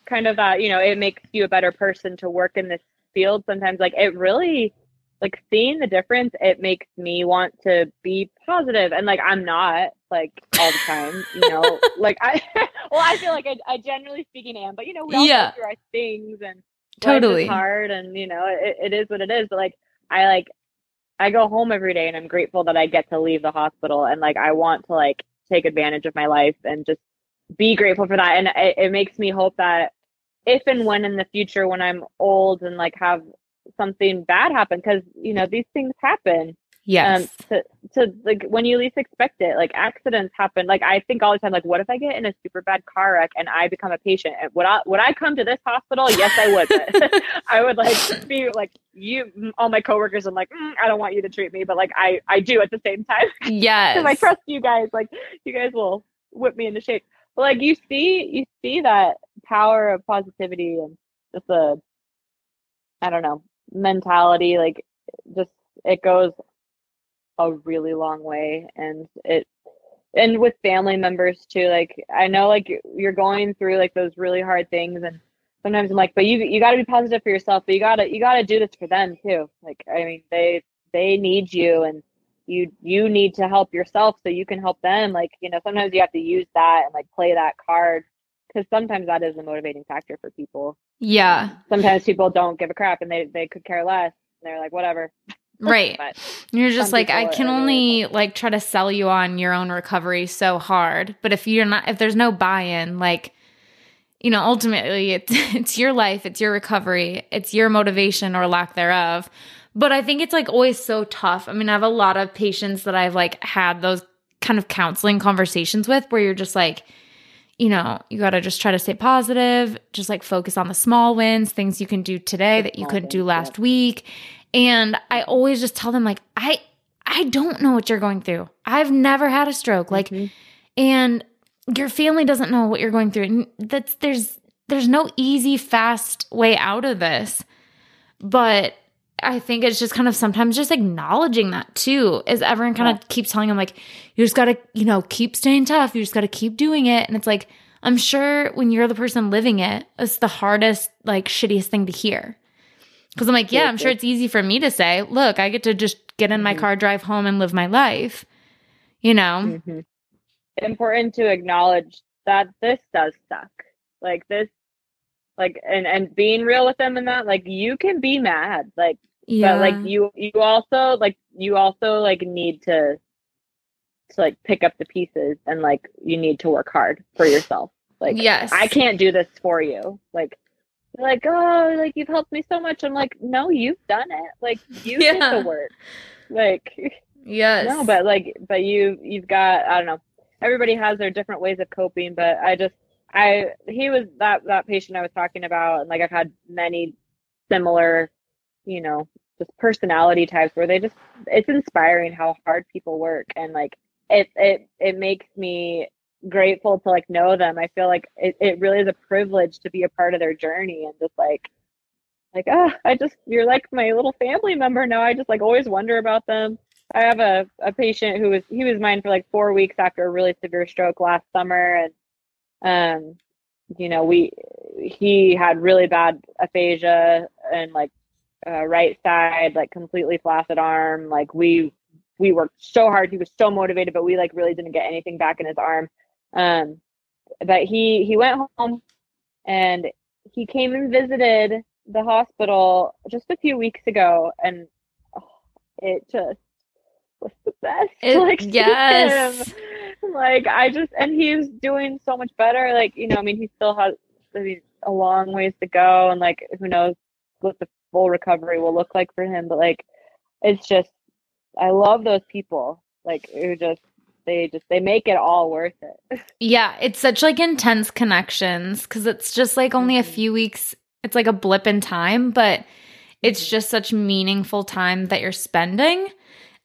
kind of that, you know, it makes you a better person to work in this field. Sometimes like it really like seeing the difference, it makes me want to be. And like I'm not like all the time, you know. like I well, I feel like I, I generally speaking am, but you know, we all Yeah. go through our things and Totally. hard and you know, it, it is what it is. But like I like I go home every day and I'm grateful that I get to leave the hospital and like I want to like take advantage of my life and just be grateful for that and it, it makes me hope that if and when in the future when I'm old and like have something bad happen because you know these things happen. Yes. um to to like when you least expect it like accidents happen. Like i think all the time like what if i get in a super bad car wreck and i become a patient? And would i would i come to this hospital? Yes i would. I would like be like you all my coworkers i'm like mm, i don't want you to treat me but like i i do at the same time. Yes. because i trust you guys. Like you guys will whip me into shape like you see you see that power of positivity and just a i don't know mentality like just it goes a really long way and it and with family members too like i know like you're going through like those really hard things and sometimes i'm like but you you got to be positive for yourself but you got to you got to do this for them too. Like i mean they they need you and you you need to help yourself so you can help them like you know sometimes you have to use that and like play that card because sometimes that is a motivating factor for people yeah. sometimes people don't give a crap and they they could care less and they're like whatever Right. but You're just like, I can only like try to sell you on your own recovery so hard. But if you're not, if there's no buy in, like, you know, ultimately it's, it's your life, it's your recovery, it's your motivation or lack thereof. But I think it's like always so tough. I mean, I have a lot of patients that I've like had those kind of counseling conversations with where you're just like, you know, you got to just try to stay positive, just like focus on the small wins, things you can do today that you couldn't do last week. And I always just tell them like I I don't know what you're going through. I've never had a stroke. Like Mhm. and your family doesn't know what you're going through. And that's there's there's no easy fast way out of this. But I think it's just kind of sometimes just acknowledging that too, is everyone kind of keeps telling them like, you just gotta, you know, keep staying tough. You just gotta keep doing it. And it's like, I'm sure when you're the person living it, it's the hardest, like shittiest thing to hear. Cause I'm like, yeah, I'm sure it's easy for me to say, look, I get to just get in my Mhm. car, drive home and live my life. You know? hmm Important to acknowledge that this does suck. Like this, like and and being real with them and that, like you can be mad, like Yeah. but like you you also like you also like need to to like pick up the pieces and like you need to work hard for yourself. Like yes. I can't do this for you. Like like, oh, like you've helped me so much. I'm like, no, you've done it. Like you did Yeah. the work. Like Yes. no, but like, but you, you've got, I don't know. Everybody has their different ways of coping, but I just, I, he was that, that patient I was talking about. And like, I've had many similar, you know, just personality types where they just, it's inspiring how hard people work. And like, it, it, it makes me grateful to like know them. I feel like it, it really is a privilege to be a part of their journey and just like, like, ah, I just, you're like my little family member now. I just like always wonder about them. I have a, a patient who was he was mine for like four weeks after a really severe stroke last summer and um you know we he had really bad aphasia and like uh, right side like completely flaccid arm. Like we we worked so hard. He was so motivated but we like really didn't get anything back in his arm. Um but he he went home and he came and visited the hospital just a few weeks ago and oh, it just was the best It- like yes. like i just and he's doing so much better like you know i mean he still has I mean, a long ways to go and like who knows what the full recovery will look like for him but like it's just i love those people like who just they just they make it all worth it Yeah, it's such like intense connections because it's just like only a Mhm. few weeks. It's like a blip in time, but it's Mhm. just such meaningful time that you're spending.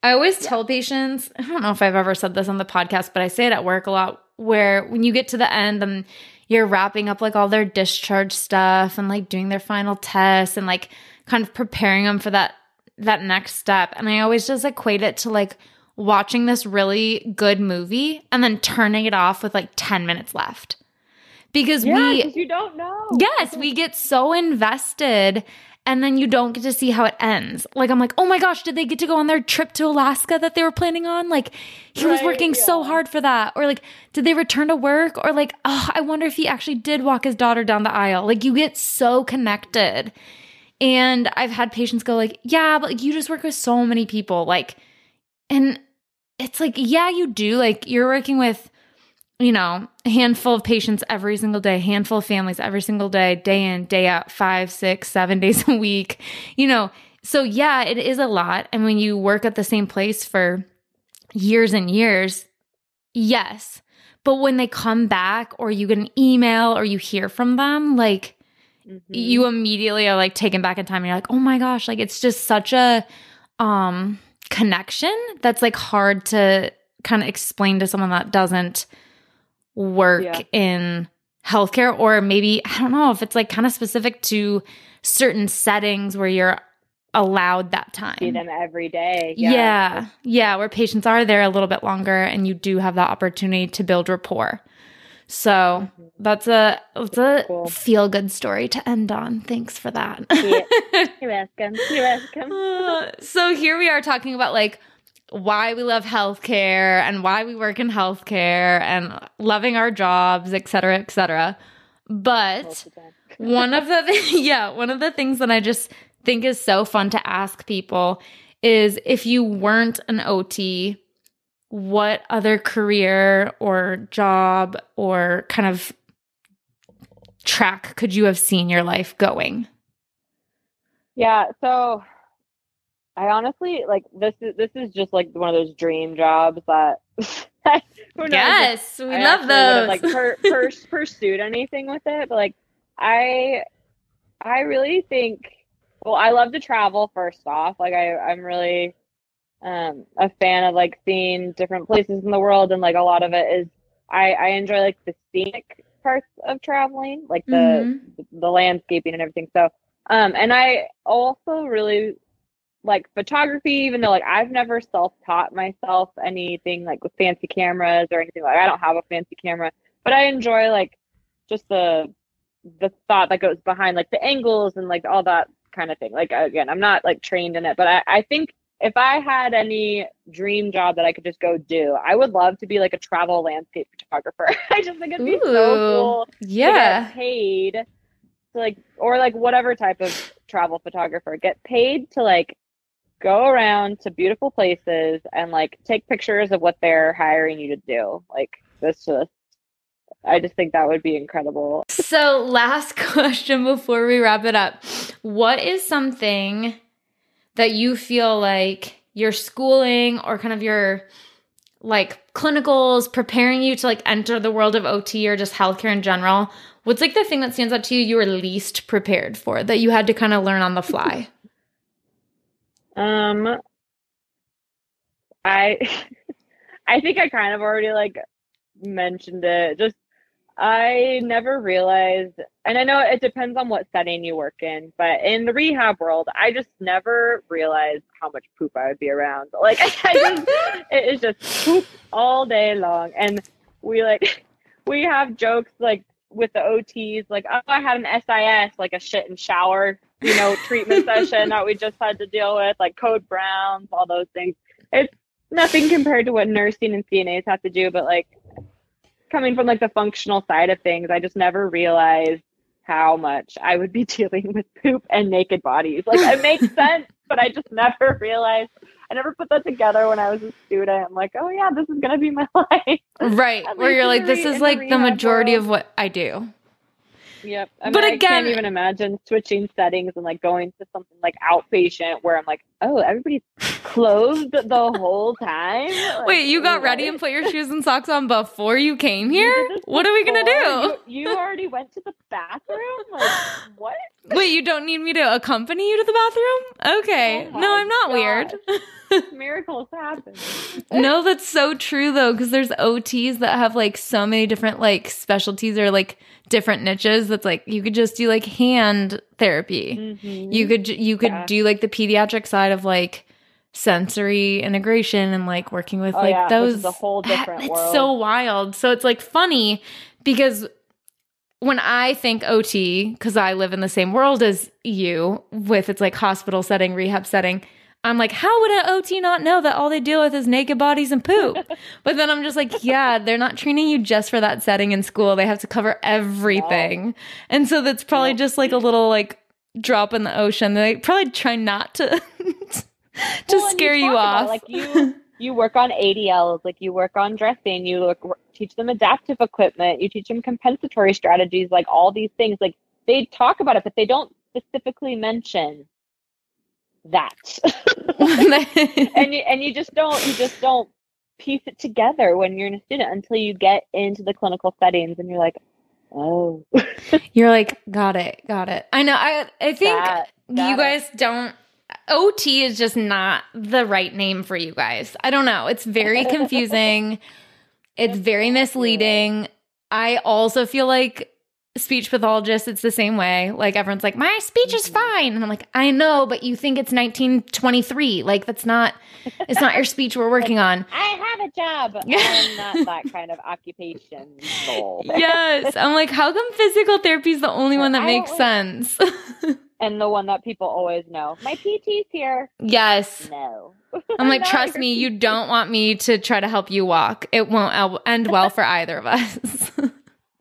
I always tell patients, I don't know if I've ever said this on the podcast, but I say it at work a lot where when you get to the end and you're wrapping up like all their discharge stuff and like doing their final tests and like kind of preparing them for that that next step. And I always just equate it to like watching this really good movie and then turning it off with like 10 minutes left. Because yeah we you don't know Yes, we get so invested and then you don't get to see how it ends. Like I'm like, "Oh my gosh, did they get to go on their trip to Alaska that they were planning on?" Like he was Right, working so hard for that. Or like, did they return to work? Or like, "Oh, I wonder if he actually did walk his daughter down the aisle." Like you get so connected. And I've had patients go like, "Yeah, but like, you just work with so many people." Like and it's like, yeah, you do. Like you're working with you know, a handful of patients every single day, handful of families every single day, day in, day out, five, six, seven days a week. You know, so yeah, it is a lot. And when you work at the same place for years and years, yes. But when they come back or you get an email or you hear from them, like mm-hmm. you immediately are like taken back in time and you're like, oh my gosh, like it's just such a um connection that's like hard to kind of explain to someone that doesn't work yeah. in healthcare or maybe I don't know if it's like kind of specific to certain settings where you're allowed that time. See them every day. Yeah. yeah. yeah. Where patients are there a little bit longer and you do have that opportunity to build rapport. So mm-hmm. that's a that's a cool. feel good story to end on. Thanks for that. You're welcome. You're welcome. Uh, so here we are talking about like why we love healthcare and why we work in healthcare and loving our jobs, et cetera, et cetera. But one of the yeah, one of the things that I just think is so fun to ask people is if you weren't an OT, what other career or job or kind of track could you have seen your life going? Yeah, so I honestly like this is this is just like one of those dream jobs that yes, we I love those. like per, per, pursued anything with it, but like I I really think well, I love to travel first off. Like I, I'm really um, a fan of like seeing different places in the world, and like a lot of it is I, I enjoy like the scenic parts of traveling, like the mm-hmm. the landscaping and everything. So, um, and I also really like photography, even though like I've never self taught myself anything like with fancy cameras or anything like I don't have a fancy camera, but I enjoy like just the the thought that goes behind like the angles and like all that kind of thing. Like again, I'm not like trained in it, but I, I think if I had any dream job that I could just go do, I would love to be like a travel landscape photographer. I just think it'd be Ooh, so cool. Yeah. Paid to like or like whatever type of travel photographer. Get paid to like go around to beautiful places and like take pictures of what they're hiring you to do. Like this just I just think that would be incredible. So, last question before we wrap it up. What is something that you feel like your schooling or kind of your like clinicals preparing you to like enter the world of OT or just healthcare in general? What's like the thing that stands out to you you were least prepared for that you had to kind of learn on the fly? um I I think I kind of already like mentioned it. Just I never realized, and I know it depends on what setting you work in, but in the rehab world, I just never realized how much poop I would be around. Like, I just, it is just poop all day long. And we like, we have jokes like with the OTs, like, oh, I had an SIS, like a shit and shower, you know, treatment session that we just had to deal with, like code browns, all those things. It's nothing compared to what nursing and CNAs have to do, but like, coming from like the functional side of things, I just never realized how much I would be dealing with poop and naked bodies. Like it makes sense, but I just never realized. I never put that together when I was a student. I'm like, oh yeah, this is gonna be my life. Right, where you're like, this is like the majority world. of what I do. Yep. I mean, but again, I can't even imagine switching settings and like going to something like outpatient where I'm like, oh, everybody's clothed the whole time. Like, Wait, you got ready and put your shoes and socks on before you came here? what are we gonna do? You, you, already went to the bathroom? Like what? Wait, you don't need me to accompany you to the bathroom? Okay. Oh no, I'm not God. weird. Miracles happen. no, that's so true though, because there's OTs that have like so many different like specialties or like different niches that's like you could just do like hand therapy. Mm-hmm. You could you could yeah. do like the pediatric side of like sensory integration and like working with oh, like yeah, those a whole different it's world. so wild. So it's like funny because when I think OT, because I live in the same world as you, with its like hospital setting, rehab setting, I'm like, how would an OT not know that all they deal with is naked bodies and poop? but then I'm just like, yeah, they're not training you just for that setting in school. They have to cover everything. And so that's probably just like a little like drop in the ocean. They probably try not to to well, scare you, you off. like you you work on ADLs, like you work on dressing, you look, teach them adaptive equipment, you teach them compensatory strategies, like all these things. Like they talk about it, but they don't specifically mention that. and you and you just don't you just don't piece it together when you're in a student until you get into the clinical settings and you're like, oh. you're like, got it, got it. I know. I I think that, you guys it. don't. OT is just not the right name for you guys. I don't know. It's very confusing. it's very misleading. I also feel like speech pathologist, it's the same way. Like everyone's like, my speech is mm-hmm. fine. And I'm like, I know, but you think it's 1923. Like that's not, it's not your speech we're working on. I have a job. I'm not that kind of occupation yes. I'm like, how come physical therapy is the only one that makes sense? and the one that people always know. My PT's here. Yes. No. I'm like, trust me, you don't want me to try to help you walk. It won't end well for either of us.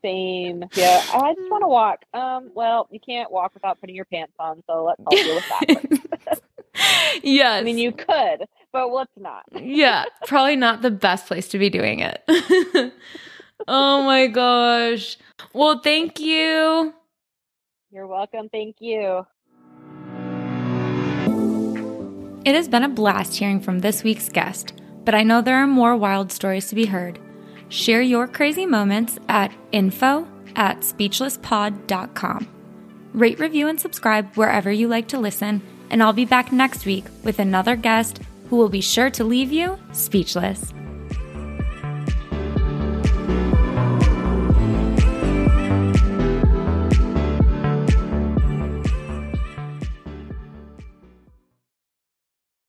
Same. Yeah. I just want to walk. Um, well, you can't walk without putting your pants on, so let's all deal with that. yes. I mean, you could, but let's not. yeah. Probably not the best place to be doing it. oh my gosh. Well, thank you. You're welcome. Thank you. It has been a blast hearing from this week's guest, but I know there are more wild stories to be heard. Share your crazy moments at info at speechlesspod.com. Rate, review, and subscribe wherever you like to listen, and I'll be back next week with another guest who will be sure to leave you speechless.